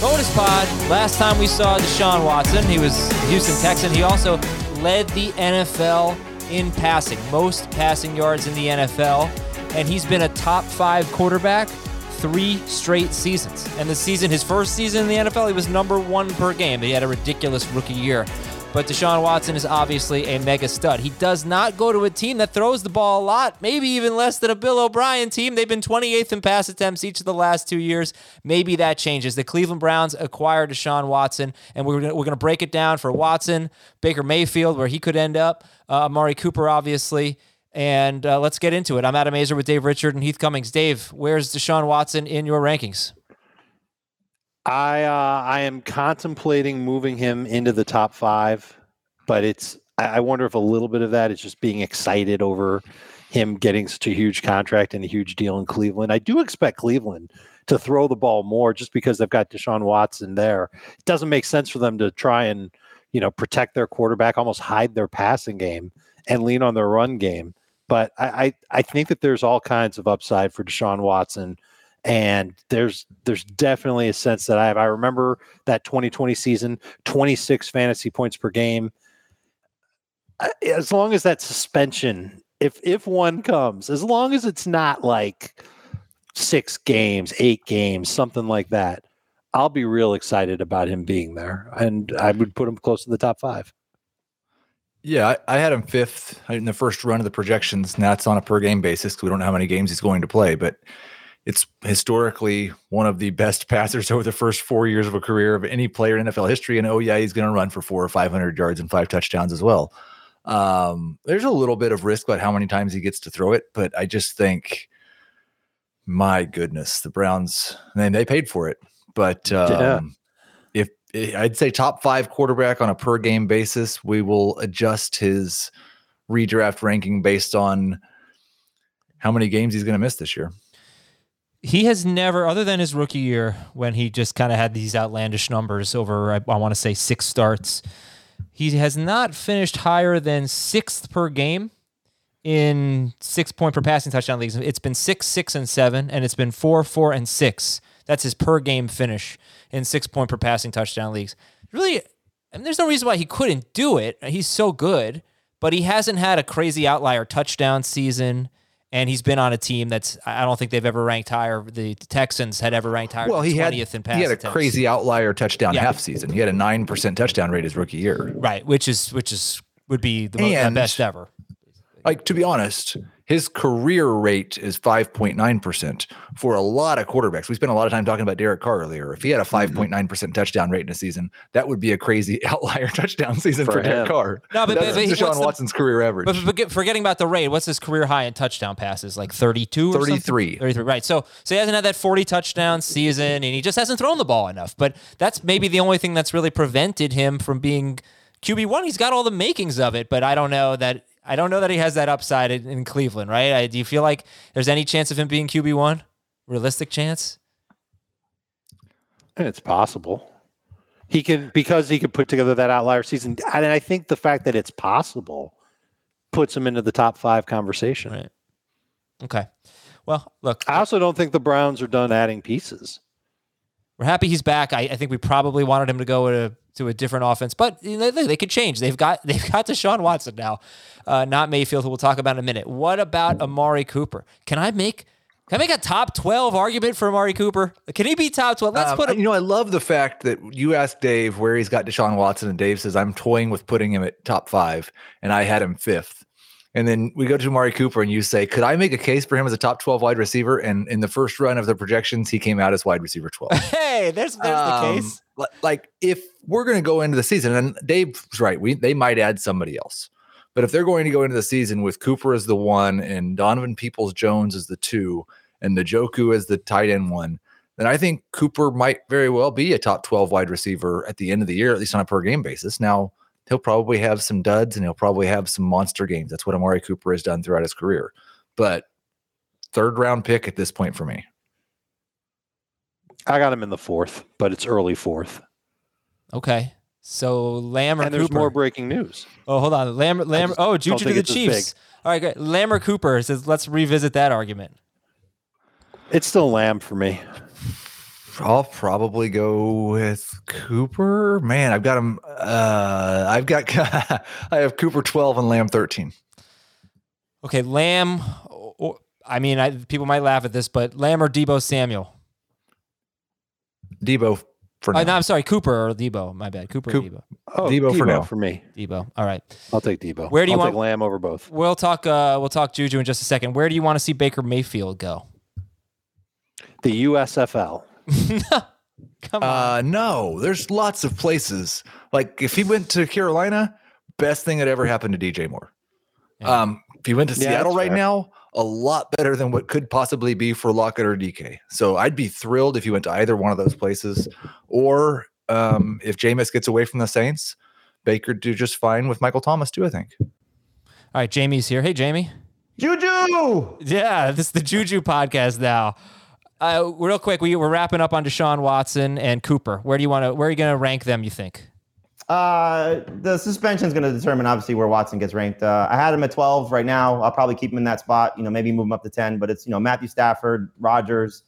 Bonus pod. Last time we saw Deshaun Watson, he was Houston Texan. He also led the NFL in passing, most passing yards in the NFL, and he's been a top five quarterback three straight seasons. And the season, his first season in the NFL, he was number one per game. He had a ridiculous rookie year. But Deshaun Watson is obviously a mega stud. He does not go to a team that throws the ball a lot, maybe even less than a Bill O'Brien team. They've been 28th in pass attempts each of the last two years. Maybe that changes. The Cleveland Browns acquired Deshaun Watson, and we're gonna, we're going to break it down for Watson, Baker Mayfield, where he could end up, uh, Amari Cooper, obviously. And uh, let's get into it. I'm Adam Aizer with Dave Richard and Heath Cummings. Dave, where's Deshaun Watson in your rankings? I uh, I am contemplating moving him into the top five, but it's I wonder if a little bit of that is just being excited over him getting such a huge contract and a huge deal in Cleveland. I do expect Cleveland to throw the ball more just because they've got Deshaun Watson there. It doesn't make sense for them to try and you know protect their quarterback, almost hide their passing game and lean on their run game. But I, I, I think that there's all kinds of upside for Deshaun Watson and there's there's definitely a sense that I have. I remember that 2020 season, 26 fantasy points per game. As long as that suspension, if if one comes, as long as it's not like six games, eight games, something like that, I'll be real excited about him being there, and I would put him close to the top five. Yeah, I, I had him fifth in the first run of the projections. Now it's on a per game basis because we don't know how many games he's going to play, but it's historically one of the best passers over the first four years of a career of any player in NFL history. And oh, yeah, he's going to run for four or 500 yards and five touchdowns as well. Um, there's a little bit of risk about how many times he gets to throw it, but I just think, my goodness, the Browns, mean, they paid for it. But um, yeah. if eh, I'd say top five quarterback on a per game basis, we will adjust his redraft ranking based on how many games he's going to miss this year he has never, other than his rookie year, when he just kind of had these outlandish numbers over, I, I want to say six starts, he has not finished higher than sixth per game in six point per passing touchdown leagues. It's been six, six, and seven, and it's been four, four, and six. That's his per game finish in six point per passing touchdown leagues. Really, I mean, there's no reason why he couldn't do it. He's so good, but he hasn't had a crazy outlier touchdown season and he's been on a team that's I don't think they've ever ranked higher. The Texans had ever ranked higher. Well, he had in pass he had a attempts. crazy outlier touchdown yeah. half season. He had a nine percent touchdown rate his rookie year. Right, which is which is would be the, the best ever. Like to be honest, his career rate is 5.9% for a lot of quarterbacks. We spent a lot of time talking about Derek Carr earlier. If he had a 5.9% mm-hmm. touchdown rate in a season, that would be a crazy outlier touchdown season for, for Derek Carr. No, but, That's but, but Deshaun Watson's the, career average. But, but, forgetting about the rate, what's his career high in touchdown passes? Like 32 33. 33, right. So, so he hasn't had that 40 touchdown season and he just hasn't thrown the ball enough. But that's maybe the only thing that's really prevented him from being QB1. He's got all the makings of it, but I don't know that I don't know that he has that upside in, in Cleveland, right? I, do you feel like there's any chance of him being QB one? Realistic chance? It's possible. He can because he could put together that outlier season, and I think the fact that it's possible puts him into the top five conversation. Right. Okay. Well, look. I also don't think the Browns are done adding pieces. We're happy he's back. I, I think we probably wanted him to go to to a different offense. But you know, they, they could change. They've got they've got Deshaun Watson now, uh, not Mayfield, who we'll talk about in a minute. What about Amari Cooper? Can I make can I make a top twelve argument for Amari Cooper? Can he be top twelve? Let's Um, put him. you know, I love the fact that you asked Dave where he's got Deshaun Watson, and Dave says I'm toying with putting him at top five, and I had him fifth. And then we go to Amari Cooper, and you say, "Could I make a case for him as a top twelve wide receiver?" And in the first run of the projections, he came out as wide receiver twelve. Hey, there's there's the Um, case. Like if we're going to go into the season, and Dave's right, we they might add somebody else, but if they're going to go into the season with Cooper as the one and Donovan Peoples Jones as the two, and the Njoku as the tight end one, then I think Cooper might very well be a top twelve wide receiver at the end of the year, at least on a per game basis. Now he'll probably have some duds and he'll probably have some monster games. That's what Amari Cooper has done throughout his career, but third round pick at this point for me. I got him in the fourth, but it's early fourth. Okay. So Lamb or And there's Cooper? more breaking news. Oh, hold on. Lamb, Lamb. just Oh, don't Juju to the it's as big. Chiefs. All right, great. Lamb or Cooper says, let's revisit that argument. It's still Lamb for me. I'll probably go with Cooper. Man, I've got him. Uh, I've got I have Cooper twelve and Lamb thirteen. Okay, Lamb. I mean, I, people might laugh at this, but Lamb or Deebo Samuel. Deebo for now. Uh, no, I'm sorry, Cooper or Deebo. My bad, Cooper Coop- or Deebo. Oh, Deebo for now. for me. Deebo. All right. I'll take Deebo. Where do you I'll want- take Lamb over both? We'll talk. Uh, we'll talk Juju in just a second. Where do you want to see Baker Mayfield go? The USFL. Come on. Uh, no, there's lots of places. Like if he went to Carolina, best thing that ever happened to DJ Moore. Yeah. Um, if he went to Yeah, Seattle that's right fair. now, a lot better than what could possibly be for Lockett or DK. So I'd be thrilled if he went to either one of those places. Or um, if Jameis gets away from the Saints, Baker do just fine with Michael Thomas too. I think. All right, Jamie's here. Hey, Jamie. Juju. Yeah, this is the Juju podcast now. Uh, real quick, we, we're wrapping up on Deshaun Watson and Cooper. Where do you want to? Where are you going to rank them? You think? Uh, the suspension is going to determine obviously where Watson gets ranked. Uh, I had him at 12 right now. I'll probably keep him in that spot. You know, maybe move him up to 10. But it's you know Matthew Stafford, Rodgers,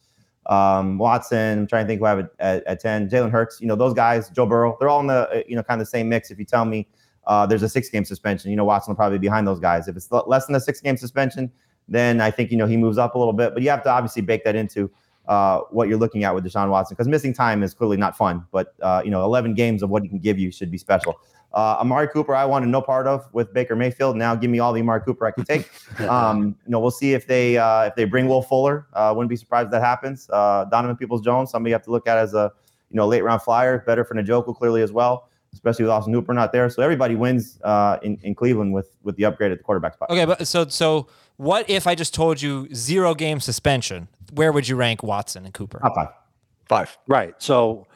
um, Watson. I'm trying to think who I have at, at, at 10. Jalen Hurts. You know those guys. Joe Burrow. They're all in the uh, you know kind of the same mix. If you tell me uh, there's a six game suspension, you know Watson will probably be behind those guys. If it's less than a six game suspension, then I think you know he moves up a little bit. But you have to obviously bake that into uh, what you're looking at with Deshaun Watson because missing time is clearly not fun. But uh, you know, 11 games of what he can give you should be special. Uh, Amari Cooper, I wanted no part of with Baker Mayfield. Now give me all the Amari Cooper I can take. Um, you know, we'll see if they uh, if they bring Will Fuller. Uh, wouldn't be surprised if that happens. Uh, Donovan Peoples Jones, somebody you have to look at as a you know late round flyer, better for Njoku clearly as well, especially with Austin Hooper not there. So everybody wins uh, in in Cleveland with with the upgrade at the quarterback spot. Okay, but so so what if I just told you zero game suspension? Where would you rank Watson and Cooper? Top five. Five. Right. So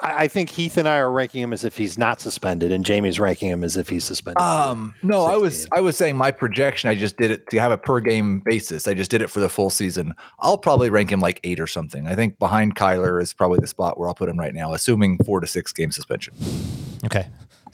I, I think Heath and I are ranking him as if he's not suspended, and Jamie's ranking him as if he's suspended. Um, no, I was. I was saying my projection. I just did it to have a per game basis. I just did it for the full season. I'll probably rank him like eight or something. I think behind Kyler is probably the spot where I'll put him right now, assuming four to six game suspension. Okay.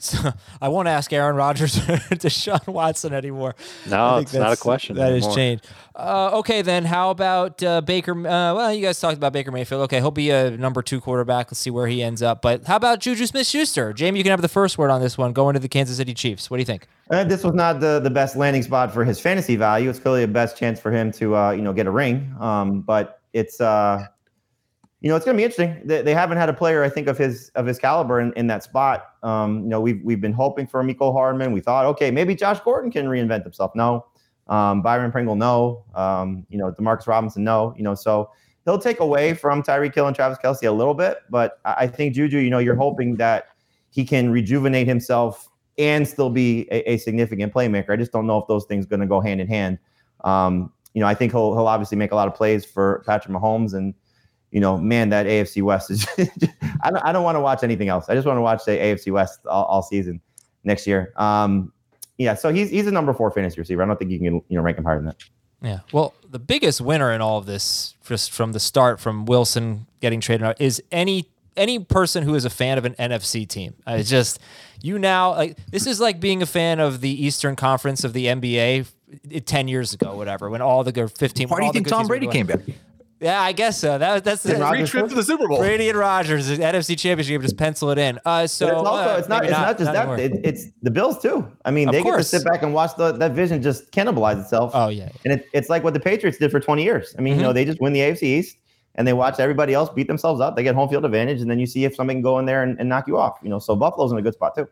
So I won't ask Aaron Rodgers or Deshaun Watson anymore. no, it's not a question. That has changed. Uh, okay, then how about uh, Baker? Uh, well, you guys talked about Baker Mayfield. Okay, he'll be a number two quarterback. Let's see where he ends up. But how about Juju Smith-Schuster? Jamie, you can have the first word on this one. Going to the Kansas City Chiefs. What do you think? Uh, this was not the, the best landing spot for his fantasy value. It's clearly the best chance for him to uh, you know get a ring. Um, but it's uh, you know it's going to be interesting. They, they haven't had a player I think of his of his caliber in, in that spot. Um, you know we've we've been hoping for Mecole Hardman. We thought okay maybe Josh Gordon can reinvent himself. No, um, Byron Pringle no. Um, you know Demarcus Robinson no. You know so he'll take away from Tyreek Hill and Travis Kelce a little bit. But I, I think Juju, you know you're hoping that he can rejuvenate himself and still be a, a significant playmaker. I just don't know if those things going to go hand in hand. Um, you know, I think he'll he'll obviously make a lot of plays for Patrick Mahomes, and you know, man, that AFC West is. I don't I don't want to watch anything else. I just want to watch the AFC West all, all season next year. Um, yeah, so he's he's a number four fantasy receiver. I don't think you can you know rank him higher than that. Yeah. Well, the biggest winner in all of this, just from the start, from Wilson getting traded out, is any any person who is a fan of an NFC team. It's just you now like this is like being a fan of the Eastern Conference of the NBA ten years ago, whatever, when all the good fifteen. Why do you think Tom Brady came back? Yeah, I guess so. That, that's the Free trip to the Super Bowl. Brady and Rodgers, the NFC Championship game, just pencil it in. Uh, so But it's also uh, it's not it's not, just that it, it's the Bills too. I mean, Of they get to sit back and watch the, that vision just cannibalize itself. Oh yeah, And it, it's like what the Patriots did for 20 years. I mean, you Mm-hmm. know, they just win the AFC East and they watch everybody else beat themselves up. They get home field advantage, and then you see if somebody can go in there and, and knock you off. You know, so Buffalo's in a good spot too.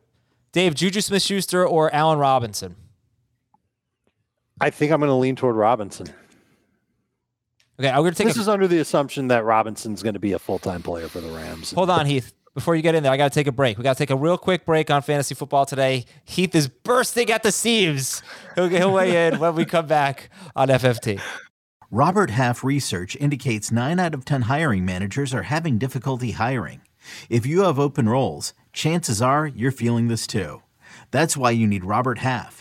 Dave, Juju Smith-Schuster or Allen Robinson? I think I'm going to lean toward Robinson. Okay, I'm going to take This a is under the assumption that Robinson's going to be a full time player for the Rams. Hold on, Heath. Before you get in there, I got to take a break. We got to take a real quick break on fantasy football today. Heath is bursting at the seams. He'll, he'll weigh in when we come back on FFT. Robert Half research indicates 9 out of 10 hiring managers are having difficulty hiring. If you have open roles, chances are you're feeling this too. That's why you need Robert Half.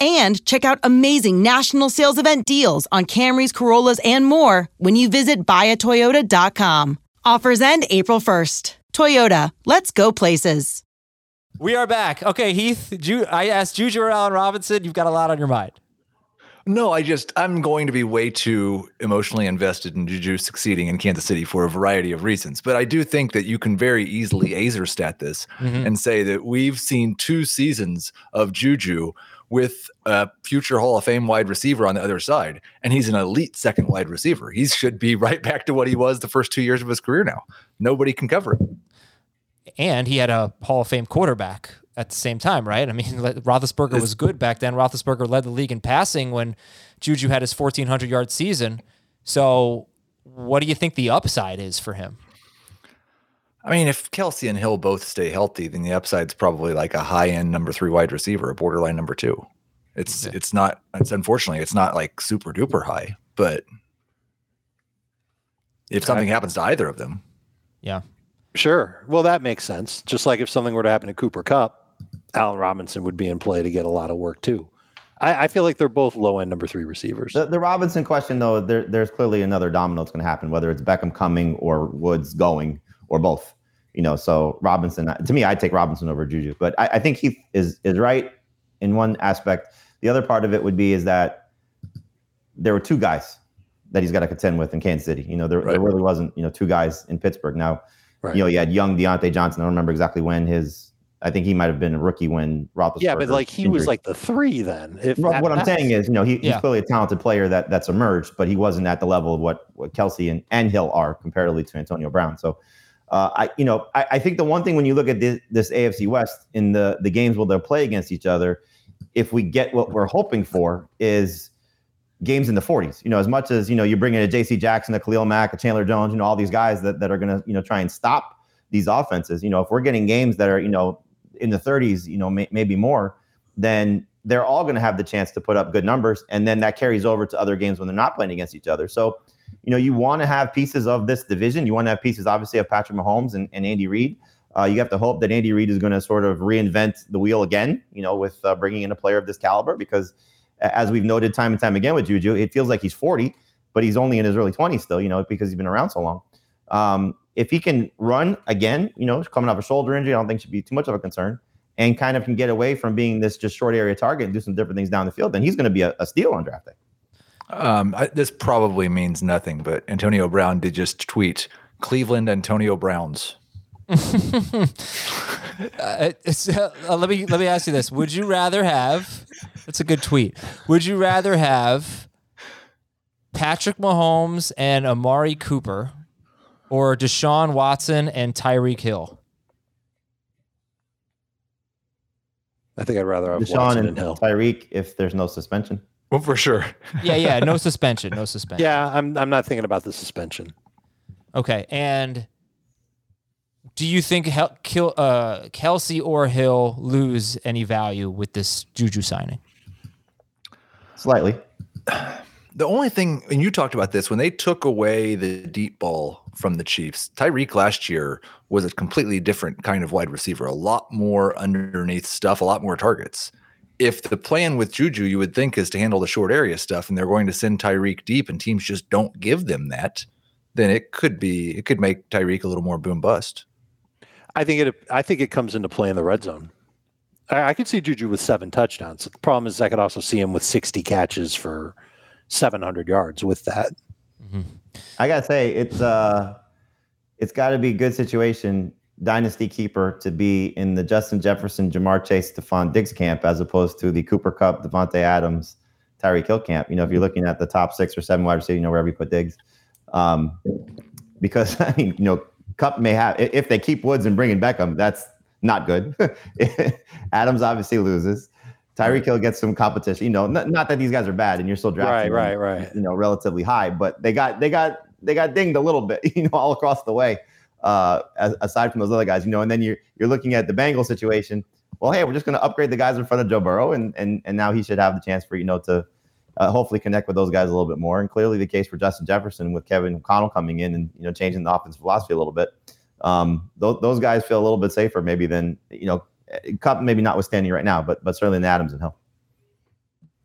and check out amazing national sales event deals on Camrys, Corollas, and more when you visit buyatoyota.com. Offers end April 1st. Toyota, let's go places. We are back. Okay, Heath, Ju- I asked Juju or Allen Robinson. You've got a lot on your mind. No, I just I'm going to be way too emotionally invested in Juju succeeding in Kansas City for a variety of reasons. But I do think that you can very easily Aizer stat this mm-hmm. and say that we've seen two seasons of Juju with a future Hall of Fame wide receiver on the other side, and he's an elite second wide receiver. He should be right back to what he was the first two years of his career now. Nobody can cover him. And he had a Hall of Fame quarterback at the same time, right? I mean, Roethlisberger was good back then. Roethlisberger led the league in passing when Juju had his 1,400 yard season. So, what do you think the upside is for him? I mean, if Kelce and Hill both stay healthy, then the upside's probably like a high end number three wide receiver, a borderline number two. It's it's not it's unfortunately it's not like super duper high, but if something happens to either of them, Yeah. Sure. Well, that makes sense. Just like if something were to happen to Cooper Kupp, Allen Robinson would be in play to get a lot of work too. I, I feel like they're both low end number three receivers. The, the Robinson question, though, there, there's clearly another domino that's going to happen, whether it's Beckham coming or Woods going or both. You know, so Robinson, to me, I'd take Robinson over Juju, but I, I think he is is right in one aspect. The other part of it would be is that there were two guys that he's got to contend with in Kansas City. You know, there, there really wasn't, you know, two guys in Pittsburgh. Now, Right. you know, you had young Diontae Johnson. I don't remember exactly when his. I think he might have been a rookie when Roethlisberger. yeah, but like he was like the three then. If Well, at what I'm saying is, you know, he, Yeah. he's clearly a talented player that that's emerged, but he wasn't at the level of what, what Kelce and, and Hill are comparatively to Antonio Brown. So, uh, I, you know, I, I think the one thing when you look at this, this AFC West in the the games where they'll play against each other, if we get what we're hoping for is games in the 40s. You know, as much as you know, you bring in a J.C. Jackson, a Khalil Mack, a Chandler Jones, you know, all these guys that that are going to you know try and stop these offenses. You know, if we're getting games that are you know in the 30s, you know, may, maybe more, then they're all going to have the chance to put up good numbers, and then that carries over to other games when they're not playing against each other. So, you know, you want to have pieces of this division. You want to have pieces, obviously, of Patrick Mahomes and, and Andy Reid. Uh, you have to hope that Andy Reid is going to sort of reinvent the wheel again, you know, with uh, bringing in a player of this caliber, because as we've noted time and time again with Juju, it feels like he's 40, but he's only in his early 20s still, you know, because he's been around so long. Um, if he can run again, you know, coming off a shoulder injury, I don't think should be too much of a concern, and kind of can get away from being this just short area target and do some different things down the field, then he's going to be a, a steal on draft day. Um, I, this probably means nothing. But Antonio Brown did just tweet Cleveland Antonio Browns. Uh, it's, uh, let me let me ask you this: Would you rather have? That's a good tweet. Would you rather have Patrick Mahomes and Amari Cooper, or Deshaun Watson and Tyreek Hill? I think I'd rather have Deshaun Watson and and Hill. Tyreek if there's no suspension. Well, for sure. Yeah, yeah. No suspension. No suspension. Yeah, I'm I'm not thinking about the suspension. Okay. And do you think Hel- Kill, uh, Kelce or Hill lose any value with this Juju signing? Slightly. The only thing, and you talked about this, when they took away the deep ball from the Chiefs, Tyreek last year was a completely different kind of wide receiver, a lot more underneath stuff, a lot more targets. If the plan with Juju, you would think, is to handle the short area stuff, and they're going to send Tyreek deep, and teams just don't give them that, then it could be, it could make Tyreek a little more boom bust. I think it. I think it comes into play in the red zone. I, I could see Juju with seven touchdowns. The problem is I could also see him with 60 catches for 700 yards with that. I gotta say, it's uh it's gotta be a good situation, dynasty keeper, to be in the Justin Jefferson, Ja'Marr Chase, Stefon Diggs camp as opposed to the Cooper Kupp, Davante Adams, Tyreek Hill camp. You know, if you're looking at the top six or seven wide receivers, you know, wherever you put Diggs. Um, because I mean, you know, Kupp may have if they keep Woods and bring bringing Beckham, that's not good. Adams obviously loses. Tyreek Hill gets some competition. You know, not, not that these guys are bad and you're still drafting Right, right, right. You know, relatively high, but they got they got they got dinged a little bit. You know, all across the way. Uh, as, aside from those other guys, you know, and then you're you're looking at the Bengal situation. Well, hey, we're just going to upgrade the guys in front of Joe Burrow, and and and now he should have the chance for you know to uh, hopefully connect with those guys a little bit more. And clearly, the case for Justin Jefferson with Kevin O'Connell coming in and you know changing the offensive philosophy a little bit. Um, those, those guys feel a little bit safer maybe than you know Kupp maybe notwithstanding right now, but but certainly in Adams and Hill.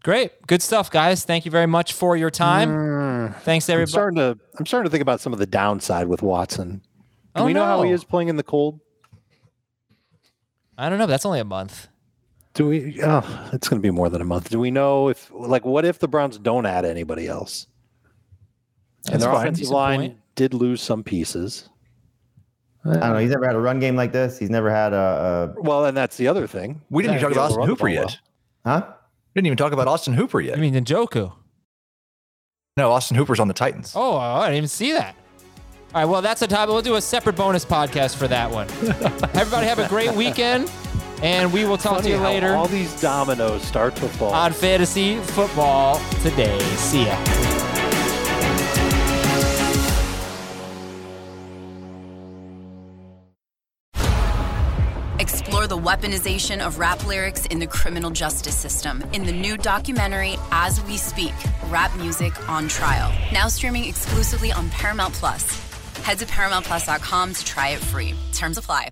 Great. Good stuff, guys. Thank you very much for your time. Mm, Thanks, I'm everybody. starting to. I'm starting to think about some of the downside with Watson. Do Oh, we know how he is playing in the cold? I don't know. That's only a month. Do we? Oh, it's going to be more than a month. Do we know if, like, what if the Browns don't add anybody else? and That's their fine. offensive Decent line point. did lose some pieces. I don't know. Uh, He's never had a run game like this. He's never had a, Well, and that's the other thing. We didn't Yeah, even talk about Austin Hooper yet. well. a huh? Didn't even talk about Austin Hooper yet. I mean, Njoku. no, Austin Hooper's on the Titans. Oh, I didn't even see that. All right, well, that's a topic. We'll do a separate bonus podcast for that one. Everybody have a great weekend, and we will talk Funny to you later All these dominoes start to fall. on Fantasy Football today. See ya. Explore the weaponization of rap lyrics in the criminal justice system in the new documentary As We Speak Rap Music on Trial. Now streaming exclusively on Paramount Plus. Head to ParamountPlus.com to try it free. Terms apply.